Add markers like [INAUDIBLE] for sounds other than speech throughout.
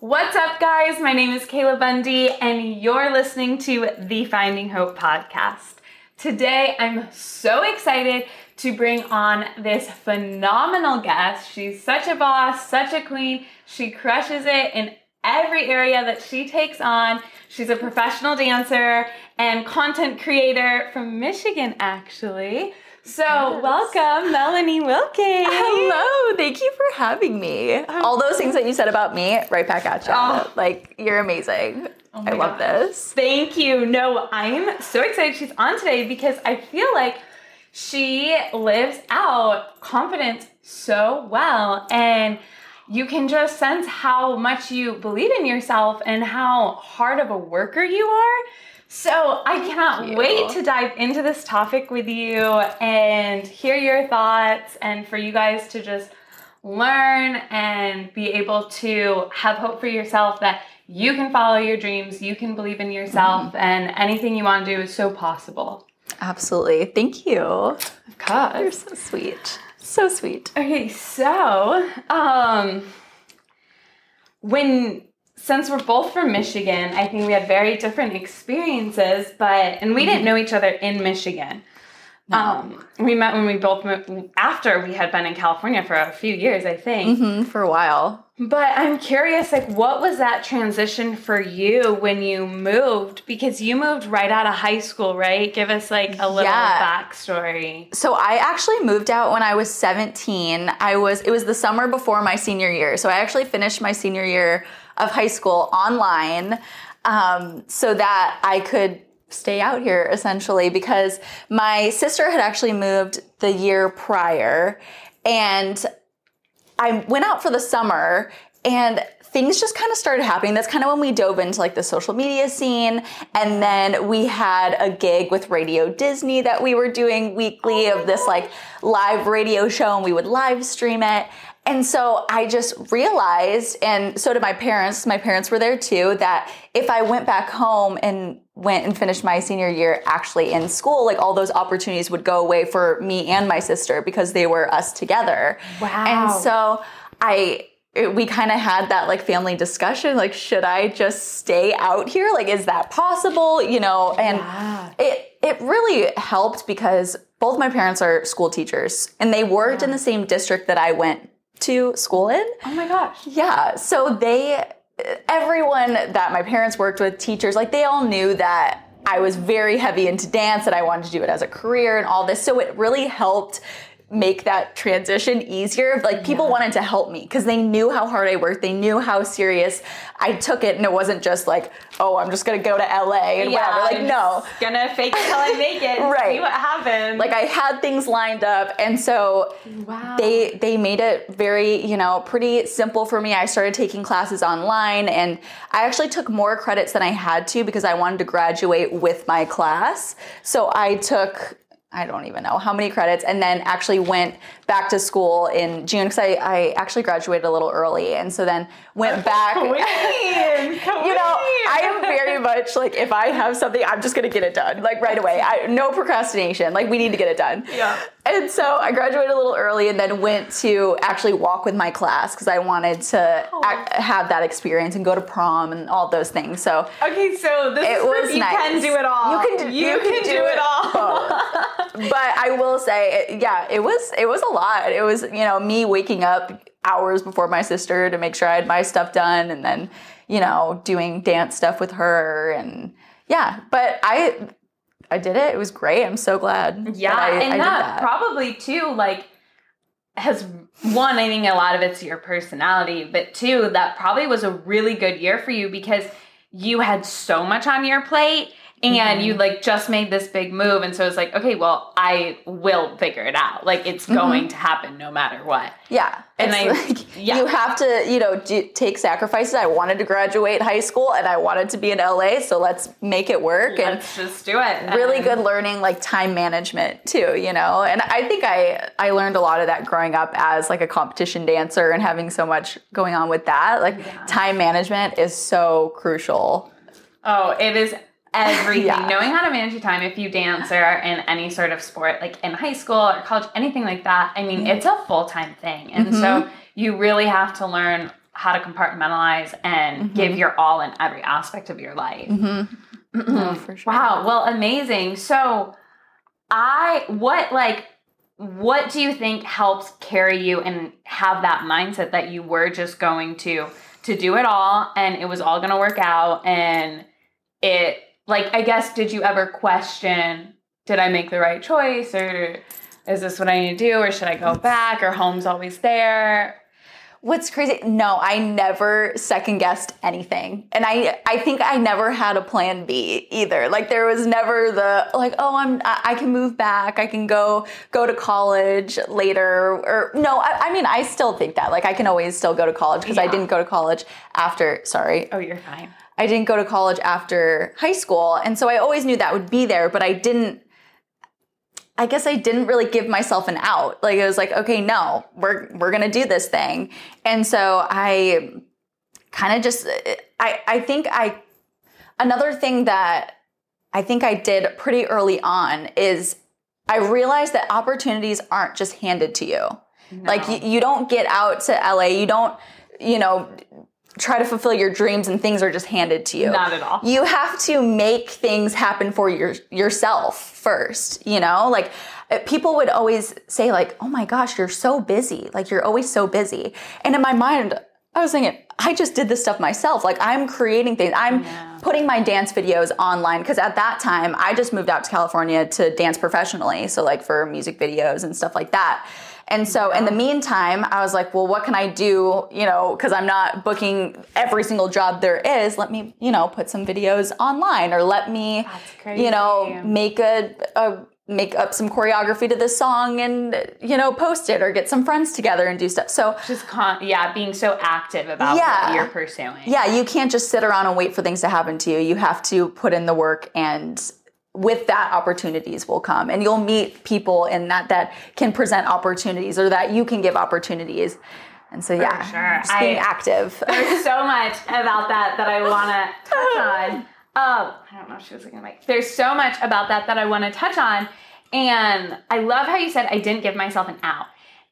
What's up, guys? My name is Kayla Bundy, and you're listening to the Finding Hope podcast. Today, I'm so excited to bring on this phenomenal guest. She's such a boss, such a queen. She crushes it in every area that she takes on. She's a professional dancer and content creator from Michigan, actually. So, yes. welcome, Melanie Wilking. Hello, thank you for having me. Oh. All those things that you said about me, right back at you. Oh. Like, you're amazing. Oh I love this. Thank you. No, I'm so excited she's on today because I feel like she lives out confidence so well. And you can just sense how much you believe in yourself and how hard of a worker you are. So I cannot wait to dive into this topic with you and hear your thoughts and for you guys to just learn and be able to have hope for yourself that you can follow your dreams, you can believe in yourself, mm-hmm. and anything you want to do is so possible. Absolutely. Thank you. Of course. You're so sweet. So sweet. Okay, so um when since we're both from Michigan, I think we had very different experiences, but and we didn't mm-hmm. know each other in Michigan. No. Um, we met when we both moved after we had been in California for a few years, I think, mm-hmm, for a while. But I'm curious, like, what was that transition for you when you moved? Because you moved right out of high school, right? Give us like a little yeah. backstory. So I actually moved out when I was 17. I was it was the summer before my senior year, so I actually finished my senior year of high school online um, so that I could stay out here essentially because my sister had actually moved the year prior and I went out for the summer and things just kind of started happening. That's kind of when we dove into like the social media scene. And then we had a gig with Radio Disney that we were doing weekly of this like live radio show and we would live stream it. And so I just realized, and so did my parents, my parents were there too, that if I went back home and went and finished my senior year actually in school, like all those opportunities would go away for me and my sister because they were us together. Wow. And so I, we kind of had that like family discussion like should i just stay out here like is that possible you know and yeah. it it really helped because both my parents are school teachers and they worked yeah. in the same district that i went to school in. Oh my gosh. Yeah. So they, everyone that my parents worked with, teachers, like they all knew that I was very heavy into dance and I wanted to do it as a career and all this. So it really helped make that transition easier. Like people yeah. wanted to help me because they knew how hard I worked. They knew how serious I took it, and it wasn't just like, oh, I'm just gonna go to LA and yeah, whatever. Like, I'm no, gonna fake it till I make it. [LAUGHS] right. See what happens. Like I had things lined up, and so wow. they they made it very you know pretty simple for me. I started taking classes online, and I actually took more credits than I had to because I wanted to graduate with my class. So I took I don't even know how many credits, and then actually went back to school in June because I, I actually graduated a little early, and so then went [LAUGHS] back. [LAUGHS] You know, I am very [LAUGHS] much like if I have something, I'm just gonna get it done like right away. I no procrastination. Like we need to get it done. Yeah. And so I graduated a little early, and then went to actually walk with my class because I wanted to oh. ac- have that experience and go to prom and all those things. So okay, so this it was you nice. can do it all. You can do, you, you can, can do, do, it all. But I will say, yeah, it was it was a lot. It was you know me waking up hours before my sister to make sure I had my stuff done, and then you know doing dance stuff with her, and yeah. But I I did it. It was great. I'm so glad. Yeah, that I, and I that, that probably too like has one. I think a lot of it's your personality, but two, that probably was a really good year for you because you had so much on your plate and mm-hmm. you like just made this big move and so it's like okay well i will figure it out like it's mm-hmm. going to happen no matter what yeah and I, [LAUGHS] like, yeah. you have to you know do, take sacrifices i wanted to graduate high school and i wanted to be in la so let's make it work let's and just do it really good learning like time management too you know and i think i i learned a lot of that growing up as like a competition dancer and having so much going on with that like yeah. time management is so crucial Oh, it is [LAUGHS] everything. yeah. Knowing how to manage your time if you dance or in any sort of sport, like in high school or college, anything like that. I mean, mm-hmm. it's a full time thing. And mm-hmm. so you really have to learn how to compartmentalize and Mm-hmm. give your all in every aspect of your life. No, for sure. Wow. Well, amazing. So, I what like what do you think helps carry you and have that mindset that you were just going to to do it all and it was all going to work out and it like I guess did you ever question did I make the right choice or is this what I need to do or should I go back or home's always there? What's crazy? No, I never second guessed anything. And I I think I never had a plan B either. Like there was never the like, oh, I'm I can move back. I can go go to college later or no, I, I mean I still think that. Like I can always still go to college because I didn't go to college after sorry. Oh, you're fine. I didn't go to college after high school. And so I always knew that would be there, but I didn't I guess I didn't really give myself an out. Like it was like, okay, no, we're we're gonna do this thing. And so I kind of just I I think I another thing that I think I did pretty early on is I realized that opportunities aren't just handed to you. Like you, you don't get out to LA, you don't, you know, try to fulfill your dreams and things are just handed to you. Not at all. You have to make things happen for your yourself first, you know? Like uh, people would always say like, "Oh my gosh, you're so busy. Like you're always so busy." And in my mind, I was thinking, I just did this stuff myself. Like I'm creating things. I'm Yeah. putting my dance videos online because at that time I just moved out to California to dance professionally, so like for music videos and stuff like that. And so in the meantime, I was like, well, what can I do? You know, because I'm not booking every single job there is. Let me, you know, put some videos online or let me, you know, make a, a make up some choreography to this song and you know post it or get some friends together and do stuff. So Just con- yeah, being so active about Yeah. what you're pursuing. yeah, you can't just sit around and wait for things to happen to you. You have to put in the work and with that opportunities will come and you'll meet people in that that can present opportunities or that you can give opportunities. And so yeah, sure. just being I- active. [LAUGHS] There's so much about that that I want to touch [LAUGHS] on. Um, I don't know if she was looking at my. There's so much about that that I want to touch on, and I love how you said I didn't give myself an out,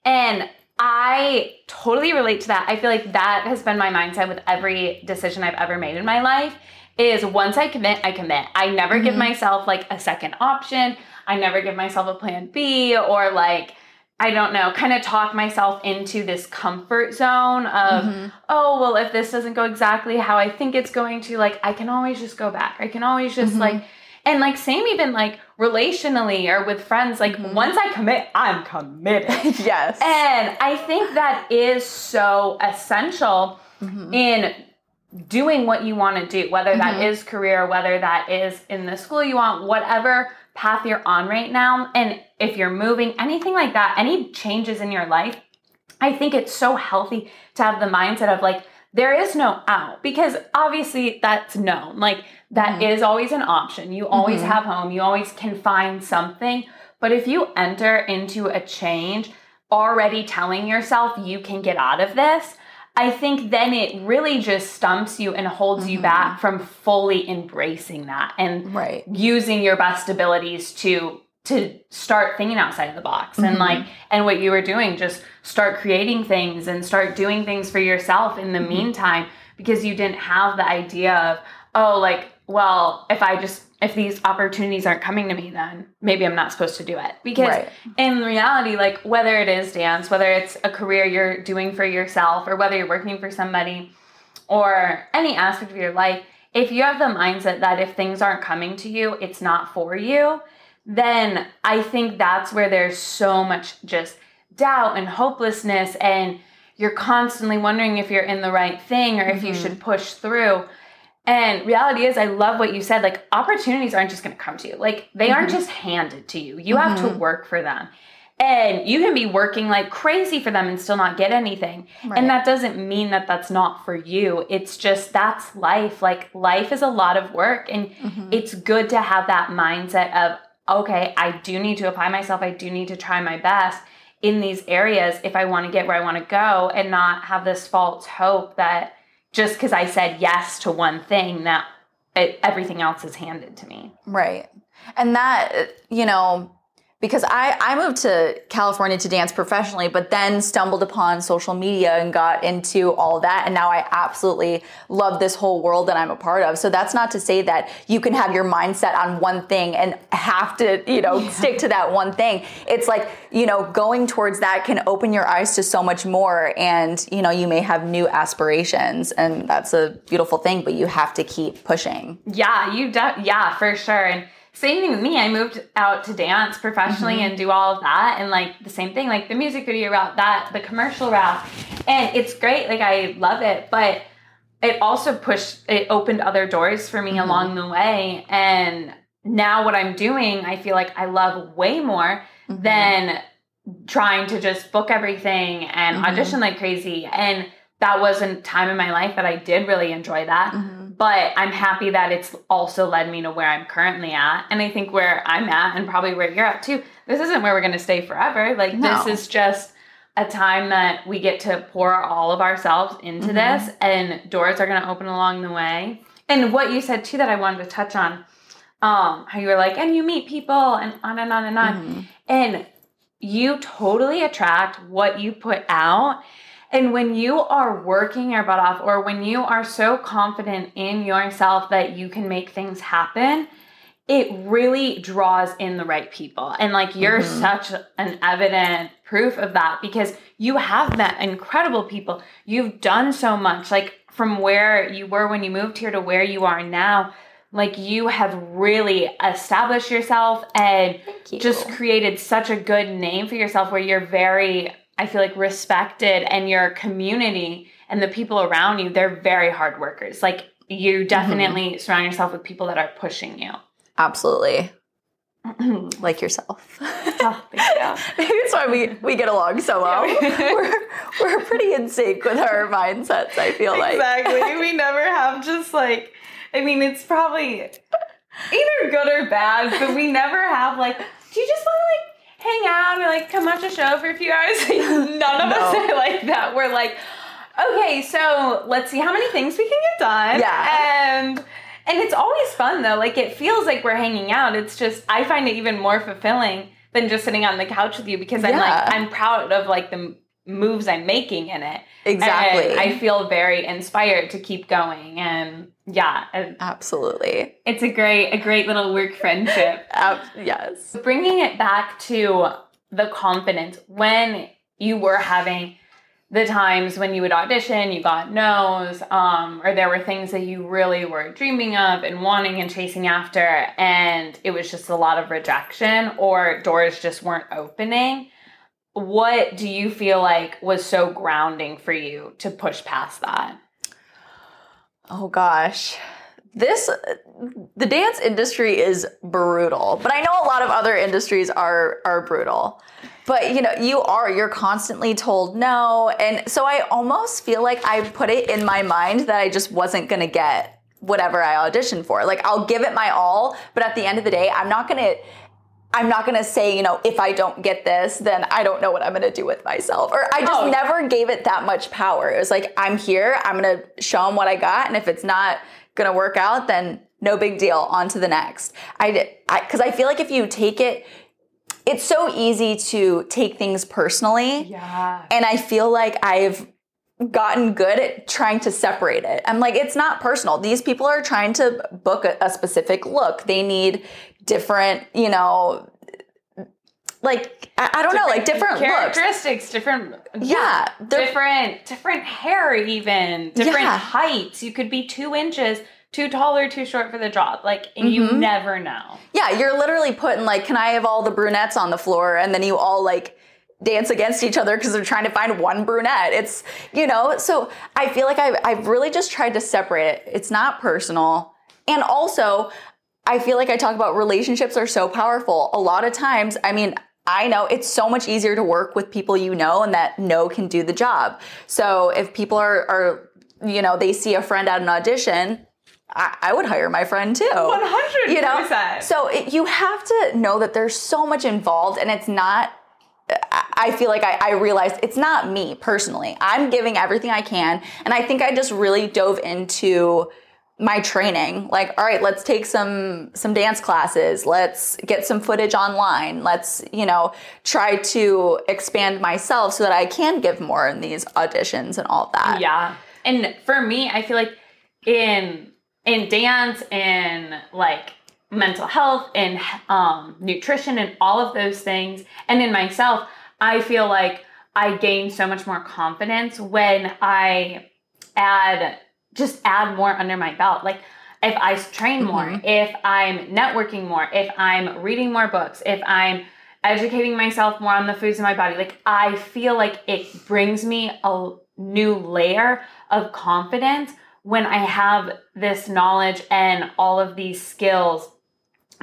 and I totally relate to that. I feel like that has been my mindset with every decision I've ever made in my life. Is once I commit, I commit. I never give mm-hmm. myself like a second option. I never give myself a plan B or like I don't know, kind of talk myself into this comfort zone of, mm-hmm. oh, well, if this doesn't go exactly how I think it's going to, like, I can always just go back. I can always just, mm-hmm. like, and like, same even like relationally or with friends, like, once I commit, I'm committed. [LAUGHS] yes. And I think that is so essential in doing what you want to do, whether that mm-hmm. is career, whether that is in the school you want, whatever path you're on right now. And if you're moving, anything like that, any changes in your life, I think it's so healthy to have the mindset of like, there is no out because obviously that's known. Like, that mm-hmm. is always an option. You always mm-hmm. have home, you always can find something. But if you enter into a change already telling yourself you can get out of this, I think then it really just stumps you and holds you mm-hmm. back from fully embracing that and Right. using your best abilities to to start thinking outside of the box. And mm-hmm. like and what you were doing just start creating things and start doing things for yourself in the mm-hmm. meantime because you didn't have the idea of oh like well if i just if these opportunities aren't coming to me then maybe i'm not supposed to do it because Right. in reality like whether it is dance whether it's a career you're doing for yourself or whether you're working for somebody or any aspect of your life, if you have the mindset that if things aren't coming to you, it's not for you, then I think that's where there's so much just doubt and hopelessness, and you're constantly wondering if you're in the right thing or if you mm-hmm. should push through. And reality is, I love what you said. Like, opportunities aren't just going to come to you. Like, they aren't mm-hmm. just handed to you. You have to mm-hmm. work for them. And you can be working like crazy for them and still not get anything. Right. And that doesn't mean that that's not for you. It's just that's life. Like, life is a lot of work. And mm-hmm. it's good to have that mindset of, okay, I do need to apply myself. I do need to try my best in these areas if I want to get where I want to go and not have this false hope that just because I said yes to one thing, that it, everything else is handed to me. Right. And that, you know, because I, I moved to California to dance professionally, but then stumbled upon social media and got into all that. And now I absolutely love this whole world that I'm a part of. So that's not to say that you can have your mindset on one thing and have to, you know, yeah. stick to that one thing. It's like, you know, going towards that can open your eyes to so much more. And, you know, you may have new aspirations and that's a beautiful thing, but you have to keep pushing. Yeah, you, de- yeah, for sure. And, same thing with me. I moved out to dance professionally mm-hmm. and do all of that. And like the same thing, like the music video route, that, the commercial route. And it's great. Like I love it. But it also pushed, it opened other doors for me mm-hmm. along the way. And now what I'm doing, I feel like I love way more mm-hmm. than trying to just book everything and mm-hmm. audition like crazy. And that was a time in my life that I did really enjoy that. Mm-hmm but I'm happy that it's also led me to where I'm currently at. And I think where I'm at and probably where you're at too, this isn't where we're going to stay forever. Like, no. this is just a time that we get to pour all of ourselves into mm-hmm. this, and doors are going to open along the way. And what you said too that I wanted to touch on, um, how you were like, and you meet people and on and on and on. Mm-hmm. And you totally attract what you put out. And when you are working your butt off, or when you are so confident in yourself that you can make things happen, it really draws in the right people. And like you're mm-hmm. such an evident proof of that because you have met incredible people. You've done so much, like from where you were when you moved here to where you are now. Like you have really established yourself and you. just created such a good name for yourself where you're very I feel like respected and your community and the people around you, they're very hard workers. Like you mm-hmm. definitely mm-hmm. surround yourself with people that are pushing you. Absolutely. [CLEARS THROAT] like yourself. [LAUGHS] Oh, thank you. Maybe it's why we, we get along so well. [LAUGHS] [LAUGHS] we're, we're pretty in sync with our mindsets, I feel like. Exactly. we never have just like, I mean, it's probably either good or bad, but we never have like, do you just want to like hang out or like come watch a show for a few hours. [LAUGHS] None of no. us are like that. We're like, okay, so let's see how many things we can get done. Yeah. And and it's always fun though. Like it feels like we're hanging out. It's just I find it even more fulfilling than just sitting on the couch with you because I'm like I'm proud of like the moves I'm making in it. Exactly. And I feel very inspired to keep going and yeah, absolutely. It's a great a great little work friendship. [LAUGHS] uh, yes. Bringing it back to the confidence when you were having the times when you would audition, you got no's, um, or there were things that you really were dreaming of and wanting and chasing after, and it was just a lot of rejection, or doors just weren't opening. What do you feel like was so grounding for you to push past that? Oh gosh. This the dance industry is brutal. But I know a lot of other industries are are brutal. But you know, you are you're constantly told no and so I almost feel like I put it in my mind that I just wasn't going to get whatever I auditioned for. Like I'll give it my all, but at the end of the day, I'm not going to I'm not to say, you know, if I don't get this, then I don't know what I'm to do with myself. Or I just oh. never gave it that much power. It was like, I'm here, I'm to show them what I got. And if it's not to work out, then no big deal, on to the next. I did, because I, I feel like if you take it, it's so easy to take things personally. Yeah. And I feel like I've gotten good at trying to separate it. I'm like, it's not personal. These people are trying to book a, a specific look. They need different, you know, like I, I don't know, like different characteristics, looks. different yeah, different different hair, even different yeah. heights. You could be two inches too tall or too short for the job. Like mm-hmm. you never know. Yeah, you're literally putting like, can I have all the brunettes on the floor, and then you all like dance against each other because they're trying to find one brunette. It's you know, so I feel like I've I've really just tried to separate it. It's not personal. And also, I feel like I talk about relationships are so powerful. A lot of times, I mean, I know it's so much easier to work with people you know and that know can do the job. So if people are, are you know, they see a friend at an audition, I, I would hire my friend too. 100%. You know? So it, you have to know that there's so much involved and it's not I feel like I, I, realized it's not me personally. I'm giving everything I can. And I think I just really dove into my training. Like all right let's take some some dance classes. Let's get some footage online. Let's you know try to expand myself so that i can give more in these auditions and all that. Yeah. And for me, I feel like in in dance and like mental health and um, nutrition and all of those things, and in myself, I feel like I gain so much more confidence when I add just add more under my belt. Like if I train more, if I'm networking more, if I'm reading more books, if I'm educating myself more on the foods in my body, like I feel like it brings me a new layer of confidence when I have this knowledge and all of these skills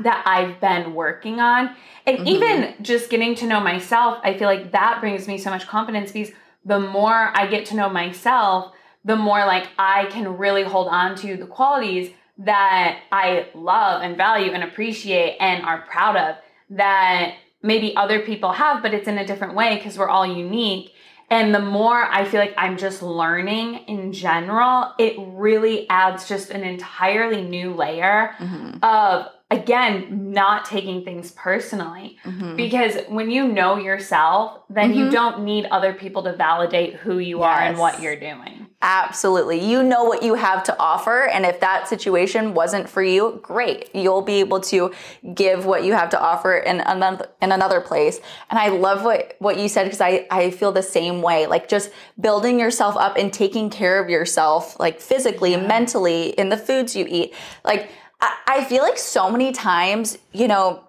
that I've been working on. And Mhm. even just getting to know myself, I feel like that brings me so much confidence because the more I get to know myself, the more like I can really hold on to the qualities that I love and value and appreciate and are proud of that maybe other people have, but it's in a different way because we're all unique. And the more I feel like I'm just learning in general, it really adds just an entirely new layer Mhm. of, again, not taking things personally. Mhm. Because when you know yourself, then you Mhm. don't need other people to validate who you are and what you're doing. Absolutely. You know what you have to offer. And if that situation wasn't for you, great. You'll be able to give what you have to offer in another in another place. And I love what, what you said because I, I feel the same way. Like just building yourself up and taking care of yourself, like physically, mentally, in the foods you eat. Like I, I feel like so many times, you know,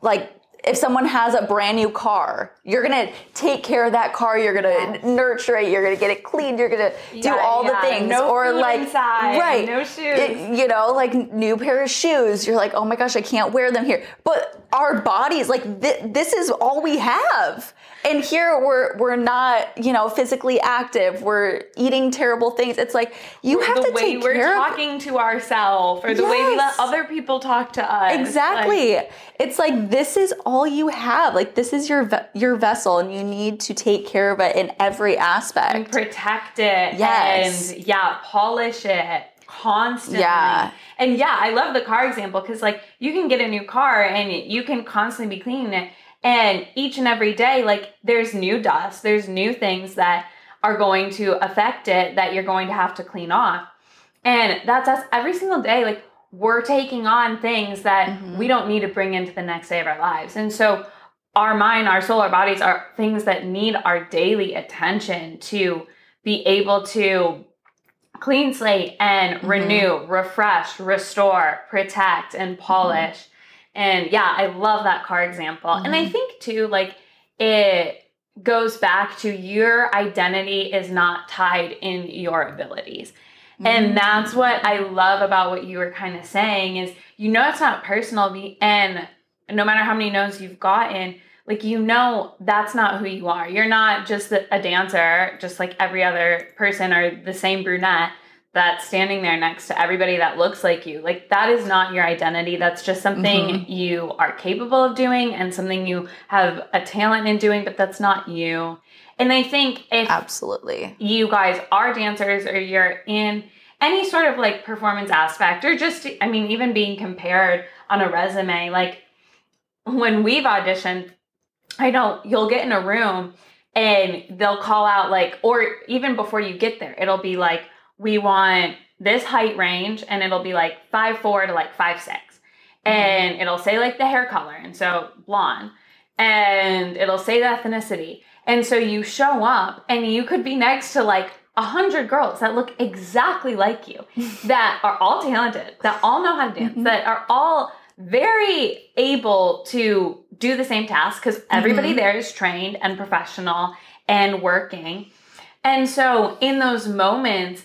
like if someone has a brand new car, you're gonna take care of that car. You're gonna nurture it. You're gonna get it cleaned. You're gonna do all yeah. the things. No or like inside, right, no shoes. It- you know, like new pair of shoes. You're like, oh my gosh, I can't wear them here. But our bodies, like th- this is all we have. And here we're we're not, you know, physically active. We're eating terrible things. It's like you have to take it the to way take we're care of talking to ourselves or the way we let other people talk to us. Exactly. Like, it's like this is all you have. Like this is your ve- your vessel, and you need to take care of it in every and aspect. protect it Yes. and yeah, polish it constantly. Yeah. And yeah, I love the car example because like you can get a new car and you can constantly be cleaning it. And each and every day, like there's new dust, there's new things that are going to affect it that you're going to have to clean off. And that's us every single day. Like we're taking on things that Mhm. we don't need to bring into the next day of our lives. And so our mind, our soul, our bodies are things that need our daily attention to be able to clean slate and Mhm. renew, refresh, restore, protect, and polish. And yeah, I love that car example. And I Mhm. think too, like it goes back to your identity is not tied in your abilities. Mm-hmm. And that's what I love about what you were kind of saying is you know it's not personal and no matter how many no's you've gotten, like you know that's not who you are. You're not just a dancer, just like every other person or the same brunette that's standing there next to everybody that looks like you. Like that is not your identity. That's just something mm-hmm. you are capable of doing and something you have a talent in doing, but that's not you. And I think if Absolutely. you guys are dancers or you're in any sort of like performance aspect or just i mean even being compared on a resume like when we've auditioned i know you'll get in a room and they'll call out like or even before you get there it'll be like we want this height range and it'll be like five four to like five six. And it'll say like the hair color and so blonde. And it'll say the ethnicity. And so you show up and you could be next to like a hundred girls that look exactly like you, [LAUGHS] that are all talented, that all know how to dance, Mhm. that are all very able to do the same task because everybody Mhm. there is trained and professional and working. And so in those moments,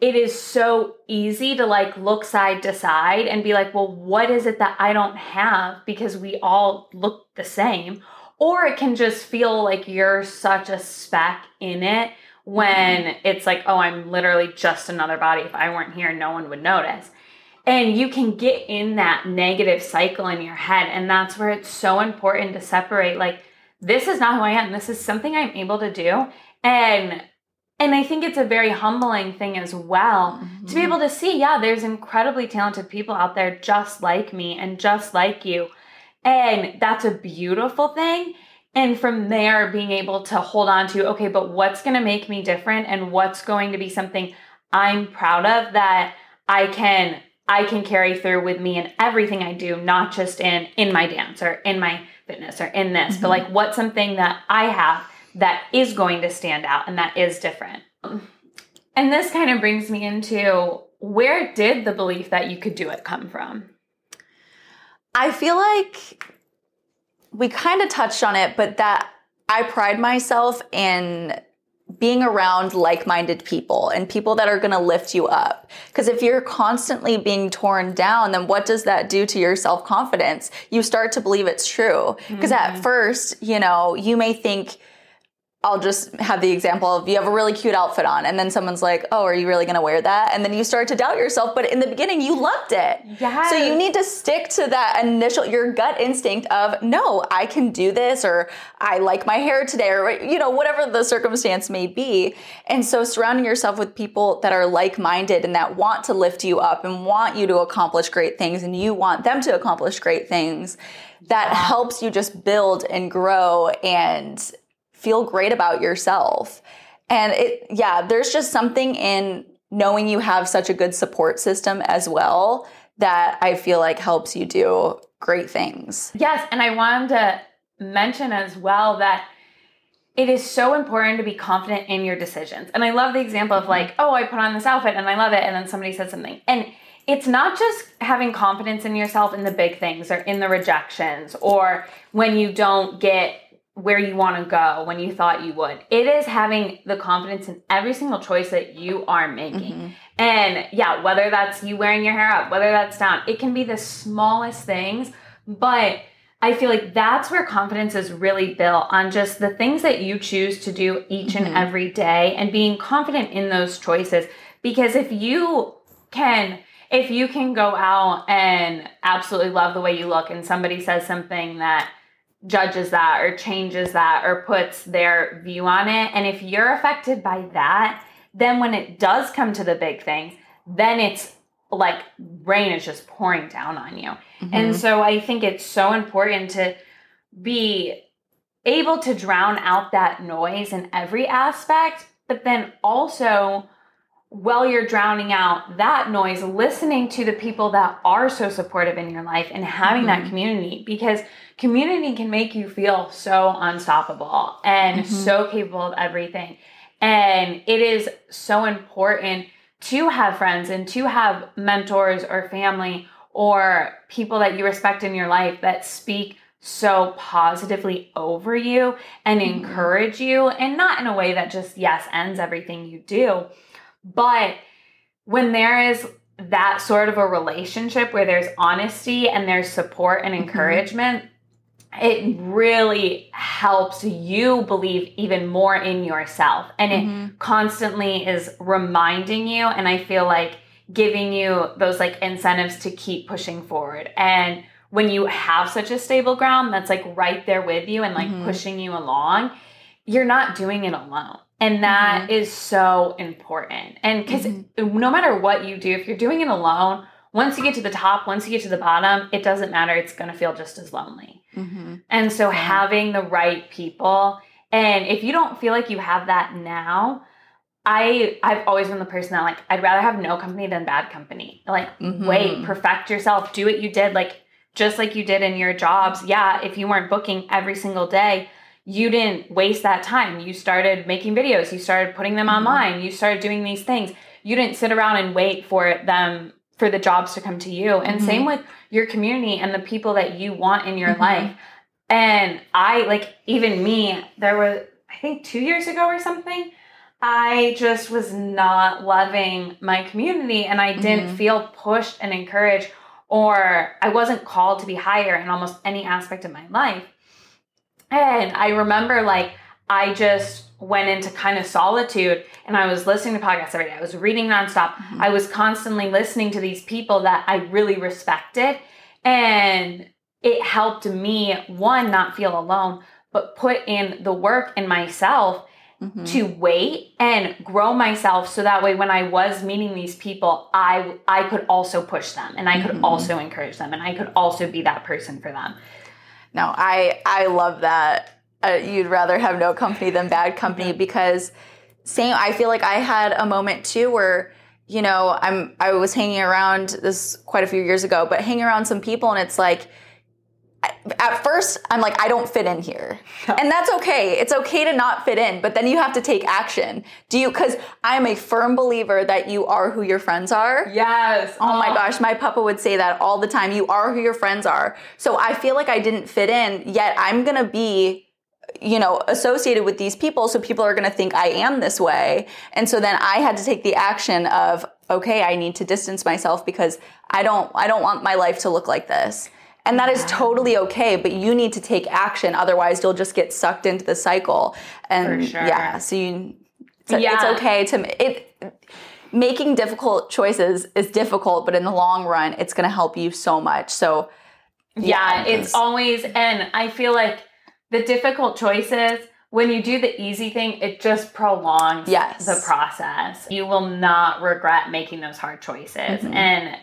it is so easy to like look side to side and be like, well, what is it that I don't have because we all look the same? Or it can just feel like you're such a speck in it when it's like, oh, I'm literally just another body. If I weren't here, no one would notice. And you can get in that negative cycle in your head. And that's where it's so important to separate like, this is not who I am. This is something I'm able to do. And and I think it's a very humbling thing as well Mm-hmm. to be able to see, yeah, there's incredibly talented people out there just like me and just like you. And that's a beautiful thing. And from there, being able to hold on to, okay, but what's going to make me different and what's going to be something I'm proud of that I can I can carry through with me in everything I do, not just in in my dance or in my fitness or in this, but mm-hmm. like what's something that I have that is going to stand out and that is different. And this kind of brings me into where did the belief that you could do it come from? I feel like we kind of touched on it, but that I pride myself in being around like minded people and people that are going to lift you up. Because if you're constantly being torn down, then what does that do to your self confidence? You start to believe it's true. Because at mm-hmm. first, you know, you may think, I'll just have the example of you have a really cute outfit on, and then someone's like, Oh, are you really gonna wear that? And then you start to doubt yourself, but in the beginning, you loved it. Yes. So you need to stick to that initial, your gut instinct of, No, I can do this, or I like my hair today, or, you know, whatever the circumstance may be. And so surrounding yourself with people that are like minded and that want to lift you up and want you to accomplish great things, and you want them to accomplish great things, that helps you just build and grow and feel great about yourself. And it, yeah, there's just something in knowing you have such a good support system as well that I feel like helps you do great things. Yes, and I wanted to mention as well that it is so important to be confident in your decisions. And I love the example of mm-hmm. like, oh, I put on this outfit and I love it, and then somebody said something. And it's not just having confidence in yourself in the big things or in the rejections or when you don't get where you want to go when you thought you would. It is having the confidence in every single choice that you are making. Mm-hmm. And yeah, whether that's you wearing your hair up, whether that's down, it can be the smallest things, but I feel like that's where confidence is really built on just the things that you choose to do each and mm-hmm. every day and being confident in those choices. Because if you can, if you can go out and absolutely love the way you look and somebody says something that judges that or changes that or puts their view on it, and if you're affected by that, then when it does come to the big things, then it's like rain is just pouring down on you. Mm-hmm. And so I think it's so important to be able to drown out that noise in every aspect, but then also while you're drowning out that noise, listening to the people that are so supportive in your life and having that mm-hmm. community because community can make you feel so unstoppable and mm-hmm. so capable of everything. And it is so important to have friends and to have mentors or family or people that you respect in your life that speak so positively over you and mm-hmm. encourage you and not in a way that just yes ends everything you do but when there is that sort of a relationship where there's honesty and there's support and mm-hmm. encouragement it really helps you believe even more in yourself. And it mm-hmm. constantly is reminding you and i feel like giving you those like incentives to keep pushing forward. And when you have such a stable ground that's like right there with you and like mm-hmm. pushing you along you're not doing it alone. And that mm-hmm. is so important. And because mm-hmm. no matter what you do if you're doing it alone once you get to the top once you get to the bottom it doesn't matter. It's going to feel just as lonely. Mm-hmm. and so having the right people and if you don't feel like you have that now I I've always been the person that like I'd rather have no company than bad company. Like wait, mm-hmm. perfect yourself, do what you did like just like you did in your jobs. Yeah, if you weren't booking every single day, you didn't waste that time. You started making videos, you started putting them online, you started doing these things. You didn't sit around and wait for them for the jobs to come to you. And Mhm. same with your community and the people that you want in your Mhm. life. And I like even me, there was I think 2 years ago or something, I just was not loving my community and I didn't Mhm. feel pushed and encouraged or I wasn't called to be higher in almost any aspect of my life. And I remember like I just went into kind of solitude and I was listening to podcasts every day. I was reading nonstop. Mm-hmm. I was constantly listening to these people that I really respected. And it helped me, one, not feel alone, but put in the work in myself mm-hmm. to wait and grow myself so that way when I was meeting these people, I I could also push them and I could mm-hmm. also encourage them and I could also be that person for them. No, I I love that. Uh, you'd rather have no company than bad company because same. I feel like I had a moment too where you know I'm I was hanging around this quite a few years ago, but hanging around some people and it's like at first I'm like I don't fit in here. And that's okay. It's okay to not fit in, but then you have to take action. Do you cuz I'm a firm believer that you are who your friends are. Yes. Oh my gosh, my papa would say that all the time. You are who your friends are. So I feel like I didn't fit in, yet I'm going to be you know associated with these people so people are going to think I am this way. And so then I had to take the action of okay, I need to distance myself because I don't I don't want my life to look like this. And that is totally okay, but you need to take action. Otherwise, you'll just get sucked into the cycle. And For sure. yeah, so you, so Yeah. it's okay to it. Making difficult choices is difficult, but in the long run, it's going to help you so much. So Yeah, Yeah, it's always, and I feel like the difficult choices, when you do the easy thing, it just prolongs Yes. the process. You will not regret making those hard choices. Mhm. And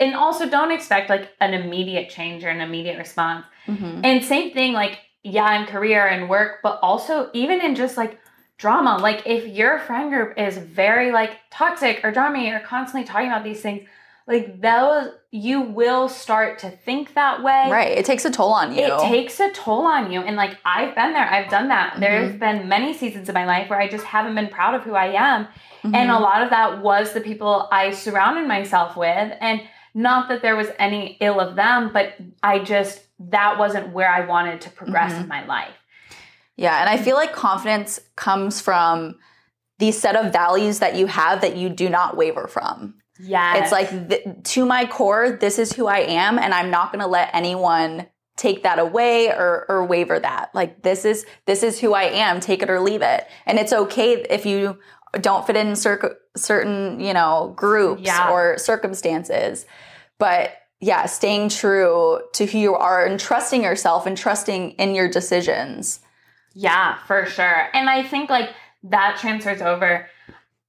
and also don't expect like an immediate change or an immediate response. mhm. And same thing, like, yeah, in career and work, but also even in just like drama. Like, if your friend group is very like toxic or drama or constantly talking about these things, like, those, you will start to think that way. right, it takes a toll on you. It takes a toll on you. And like, I've been there, I've done that. Mm-hmm. There's been many seasons of my life where I just haven't been proud of who I am. Mhm. And a lot of that was the people I surrounded myself with. And not that there was any ill of them, but I just, that wasn't where I wanted to progress Mhm. in my life. Yeah, and I feel like confidence comes from these set of values that you have that you do not waver from. Yeah. It's like th- to my core, this is who I am, and I'm not going to let anyone take that away or, or waver that. Like this is this is who I am. Take it or leave it, and it's okay if you don't fit in cir- certain you know groups Yeah. or circumstances. But yeah, staying true to who you are and trusting yourself and trusting in your decisions. Yeah, for sure. And I think like that transfers over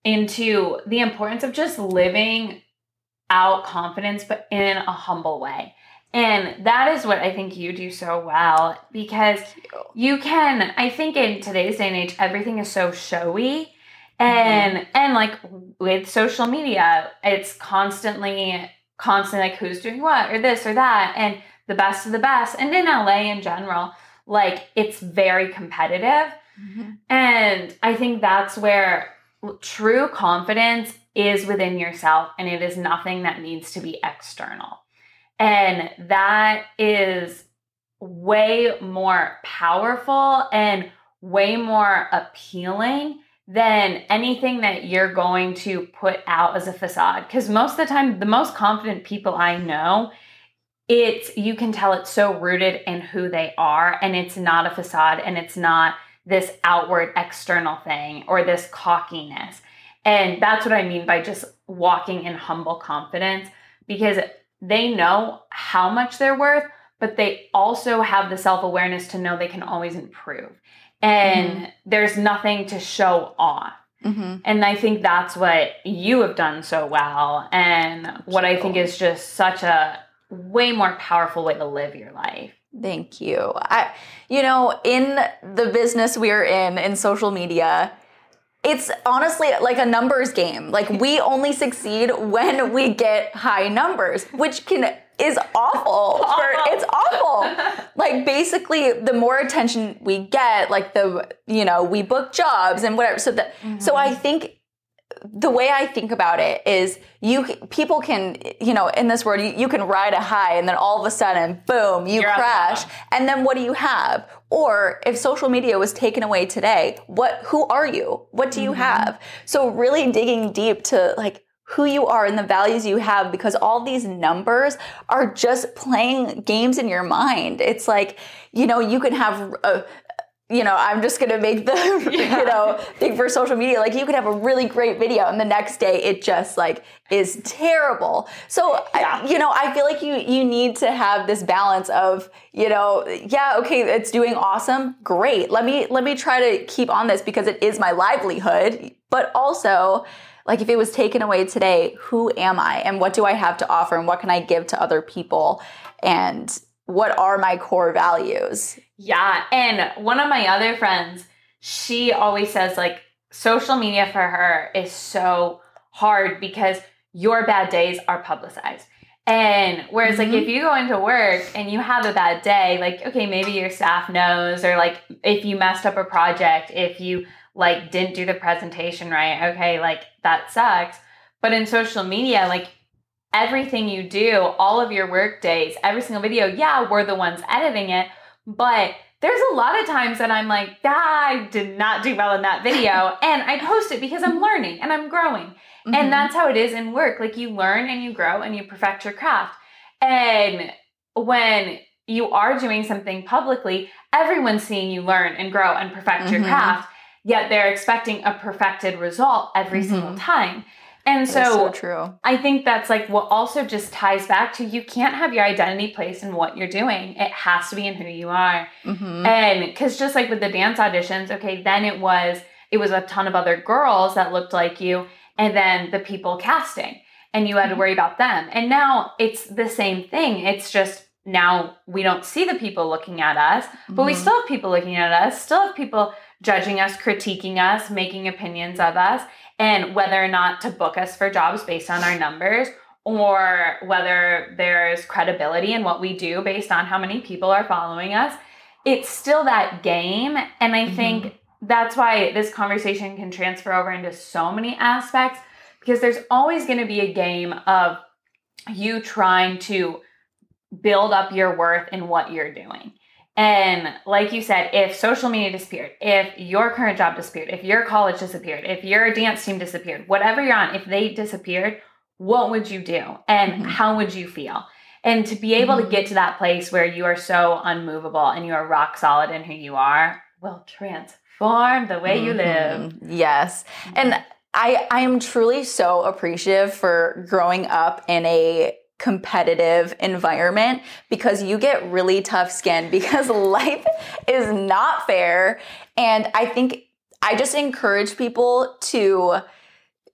into the importance of just living out confidence, but in a humble way. And that is what I think you do so well because you can, I think in today's day and age, everything is so showy. Mm-hmm. And and like with social media, it's constantly constantly like who's doing what or this or that and the best of the best. And in LA in general, like it's very competitive. Mm-hmm. And I think that's where true confidence is within yourself and it is nothing that needs to be external. And that is way more powerful and way more appealing than anything that you're going to put out as a facade. Because most of the time, the most confident people I know, it's you can tell it's so rooted in who they are and it's not a facade and it's not this outward external thing or this cockiness. And that's what I mean by just walking in humble confidence because they know how much they're worth, but they also have the self awareness to know they can always improve. And there's nothing to show off. Mm-hmm. And I think that's what you have done so well. And what I think is just such a way more powerful way to live your life. Thank you. I, you know, in the business we're in, in social media, it's honestly like a numbers game. Like we only succeed when we get high numbers, which can is awful. For, [LAUGHS] it's awful. Like basically, the more attention we get, like the you know we book jobs and whatever. So that so I mm-hmm. think the way I think about it is you people can you know in this world you, you can ride a high and then all of a sudden boom you You're crash. and then what do you have? Or if social media was taken away today what who are you? What do you Mm-hmm. have? So really digging deep to like who you are and the values you have because all these numbers are just playing games in your mind. It's like you know you can have a you know, I'm just gonna make the, [LAUGHS] Yeah. you know, thing for social media. Like you could have a really great video and the next day it just like is terrible. So, I- you know, I feel like you, you need to have this balance of, you know, yeah, okay, it's doing awesome. Great. Let me, let me try to keep on this because it is my livelihood. But also, like if it was taken away today, who am I and what do I have to offer and what can I give to other people? And what are my core values? Yeah. And one of my other friends, she always says, like, social media for her is so hard because your bad days are publicized. And whereas, like, Mhm. if you go into work and you have a bad day, like, okay, maybe your staff knows, or like, if you messed up a project, if you like didn't do the presentation right, okay, like that sucks. But in social media, like, everything you do, all of your work days, every single video, yeah, we're the ones editing it, but there's a lot of times that I'm like, "Ah, I did not do well in that video. [LAUGHS] and I post it because I'm learning and I'm growing. Mhm. And that's how it is in work. Like you learn and you grow and you perfect your craft. And when you are doing something publicly, everyone's seeing you learn and grow and perfect your Mhm. craft, yet they're expecting a perfected result every Mhm. single time. And so, so true. I think that's like what also just ties back to you can't have your identity placed in what you're doing. It has to be in who you are. Mhm. And because just like with the dance auditions, okay, then it was it was a ton of other girls that looked like you, and then the people casting, and you had to Mhm. worry about them. And now it's the same thing. It's just now we don't see the people looking at us, but we Mhm. still have people looking at us, still have people judging us, critiquing us, making opinions of us, and whether or not to book us for jobs based on our numbers or whether there's credibility in what we do based on how many people are following us. It's still that game. And I mm-hmm. think that's why this conversation can transfer over into so many aspects because there's always going to be a game of you trying to build up your worth in what you're doing. And like you said, if social media disappeared, if your current job disappeared, if your college disappeared, if your dance team disappeared, whatever you're on, if they disappeared, what would you do? And Mhm. how would you feel? And to be able to Mhm. get to that place where you are so unmovable and you are rock solid in who you are will transform the way you live. Mhm. Yes. And I I am truly so appreciative for growing up in a competitive environment because you get really tough skin [LAUGHS] because life is not fair and I think I just encourage people to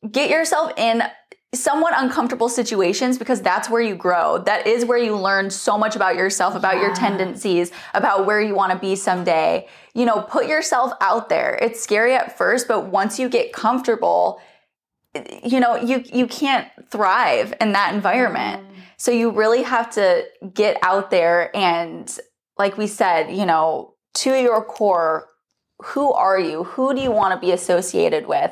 get yourself in somewhat uncomfortable situations because that's where you grow. That is where you learn so much about yourself, about your tendencies, about where you want to be someday. You know, put yourself out there. It's scary at first, but once you get comfortable, you know, you you can't thrive in that environment. Mm-hmm. So you really have to get out there and like we said, you know, to your core, who are you? Who do you want to be associated with?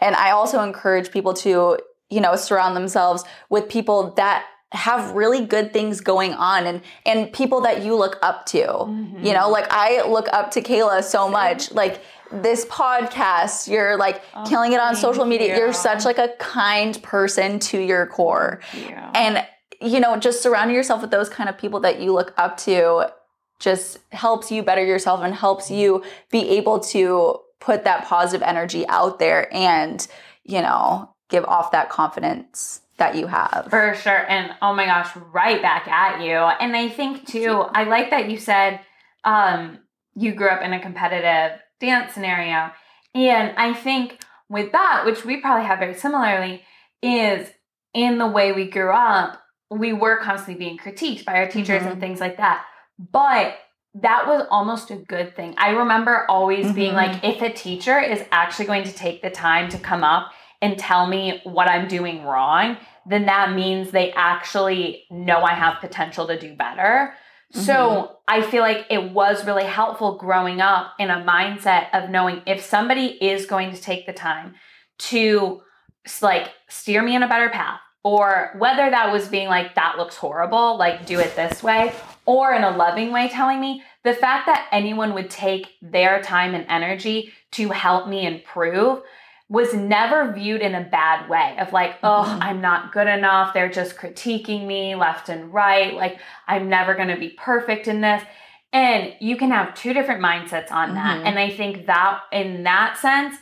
And I also encourage people to, you know, surround themselves with people that have really good things going on and and people that you look up to. Mhm. You know, like I look up to Kayla so much. Like this podcast, you're like Oh, killing it on social media. you. You're such like a kind person to your core. And you know, just surrounding yourself with those kind of people that you look up to just helps you better yourself and helps you be able to put that positive energy out there and, you know, give off that confidence that you have. For sure. And oh my gosh, right back at you. And I think too, I like that you said um, you grew up in a competitive dance scenario. And I think with that, which we probably have very similarly, is in the way we grew up, we were constantly being critiqued by our teachers Mhm. and things like that. But that was almost a good thing. I remember always being Mhm. like, if a teacher is actually going to take the time to come up and tell me what I'm doing wrong, then that means they actually know I have potential to do better. So I feel like it was really helpful growing up in a mindset of knowing if somebody is going to take the time to like steer me in a better path, or whether that was being like, that looks horrible, like do it this way, or in a loving way telling me, the fact that anyone would take their time and energy to help me improve was never viewed in a bad way of like, oh, Mhm. I'm not good enough. They're just critiquing me left and right. Like, I'm never going to be perfect in this. And you can have two different mindsets on that. Mhm. And I think that in that sense,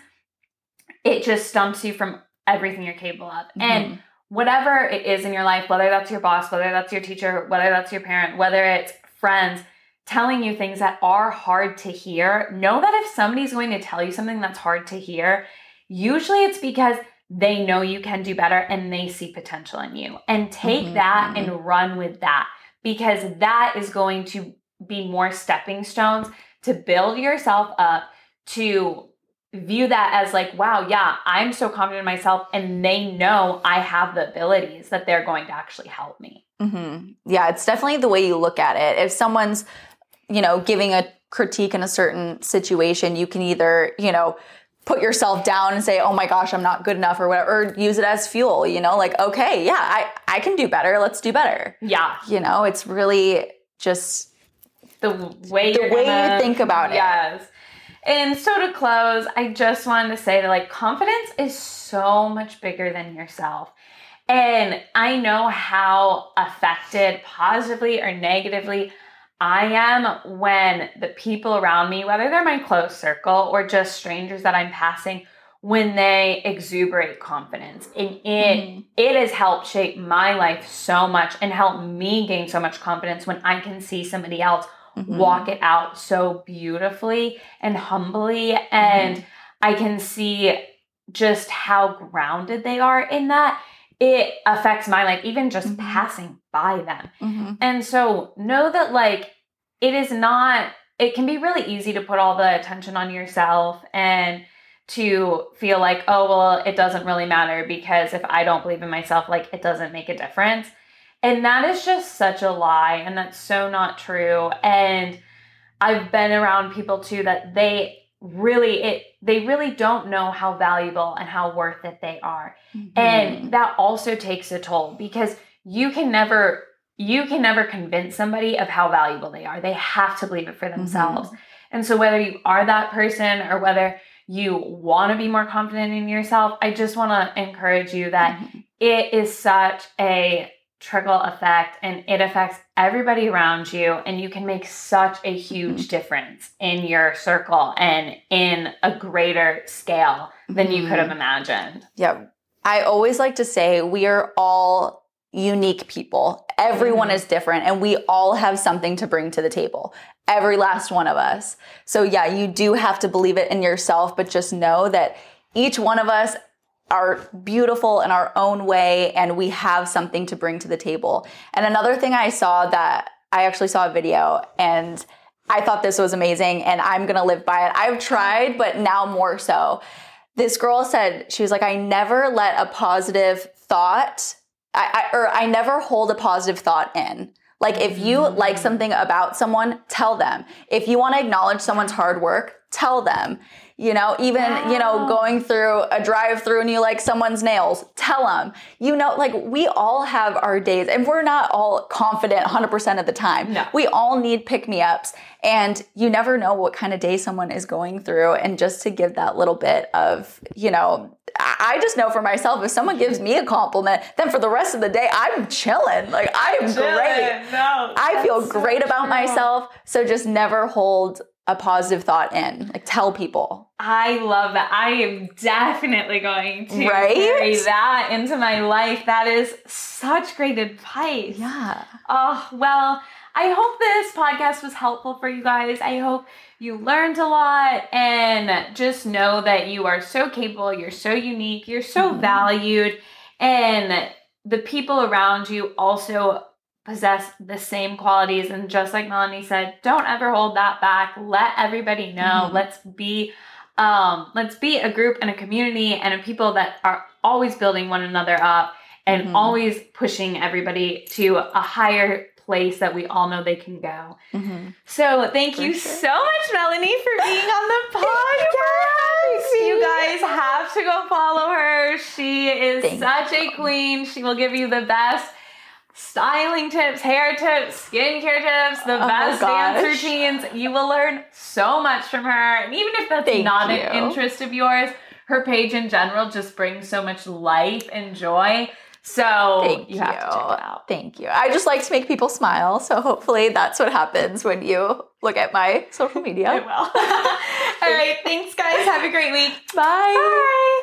it just stumps you from everything you're capable of. And Mhm. Whatever it is in your life, whether that's your boss, whether that's your teacher, whether that's your parent, whether it's friends telling you things that are hard to hear, know that if somebody's going to tell you something that's hard to hear, usually it's because they know you can do better and they see potential in you. And take Mhm, that mhm. and run with that because that is going to be more stepping stones to build yourself up to view that as like wow yeah i'm so confident in myself and they know i have the abilities that they're going to actually help me hmm Yeah, it's definitely the way you look at it. If someone's, you know, giving a critique in a certain situation, you can either, you know, put yourself down and say, "Oh my gosh, I'm not good enough," or whatever, or use it as fuel. You know, like, okay, yeah, I I can do better. Let's do better. yeah You know, it's really just the way The way you gonna- think about it. yes and so to close i just wanted to say that like confidence is so much bigger than yourself and i know how affected positively or negatively i am when the people around me whether they're my close circle or just strangers that i'm passing when they exuberate confidence and it Mhm. it has helped shape my life so much and helped me gain so much confidence when I can see somebody else Mhm. walk it out so beautifully and humbly and I can see just how grounded they are in that it affects my life even just Mhm. passing by them Mhm. and so know that like it is not it can be really easy to put all the attention on yourself and to feel like, oh, well, it doesn't really matter because if I don't believe in myself, like it doesn't make a difference. And that is just such a lie. And that's so not true. And I've been around people too that they really, it, they really don't know how valuable and how worth it they are. Mhm. And that also takes a toll because you can never you can never convince somebody of how valuable they are. They have to believe it for themselves. And so whether you are that person or whether you want to be more confident in yourself, I just want to encourage you that Mhm. it is such a trickle effect and it affects everybody around you and you can make such a huge difference in your circle and in a greater scale than you could have imagined. Yeah. I always like to say we are all unique people. Everyone Mhm. is different and we all have something to bring to the table. Every last one of us. So yeah, you do have to believe it in yourself, but just know that each one of us are beautiful in our own way and we have something to bring to the table. And another thing I saw that I actually saw a video and I thought this was amazing and I'm going to live by it. I've tried, but now more so. This girl said she was like i never let a positive thought I, I or i never hold a positive thought in. Like if you like mm. something about someone tell them. If you want to acknowledge someone's hard work tell them you know even you know going through a drive through and you like someone's nails tell them you know like we all have our days and we're not all confident 100% of the time. No. we all need pick me ups and you never know what kind of day someone is going through and just to give that little bit of you know I just know for myself if someone gives me a compliment then for the rest of the day I'm chilling. Like I am great. No, I feel so great about true. myself so just never hold a positive thought in like tell people I love that. I am definitely going to Right? carry that into my life. That is such great advice. yeah Oh, well, I hope this podcast was helpful for you guys. I hope you learned a lot and just know that you are so capable, you're so unique, you're so Mhm. valued, and the people around you also possess the same qualities. And just like Melanie said, don't ever hold that back. Let everybody know. Mhm. Let's be um let's be a group and a community and a people that are always building one another up and Mhm. always pushing everybody to a higher place that we all know they can go. Mhm. So thank For you sure. so much, Melanie, for being on the [LAUGHS] podcast. You. Guys have to go follow her. She is such a queen. She will give you the best styling tips, hair tips, skincare tips, the Oh, best dance routines. You will learn so much from her. And even if that's Thank not you. an interest of yours, her page in general just brings so much life and joy. So Thank you, you. have to check it out. Thank you. I just like to make people smile. So hopefully that's what happens when you look at my social media. I will. [LAUGHS] All right. Thanks, guys. Have a great week. Bye. Bye.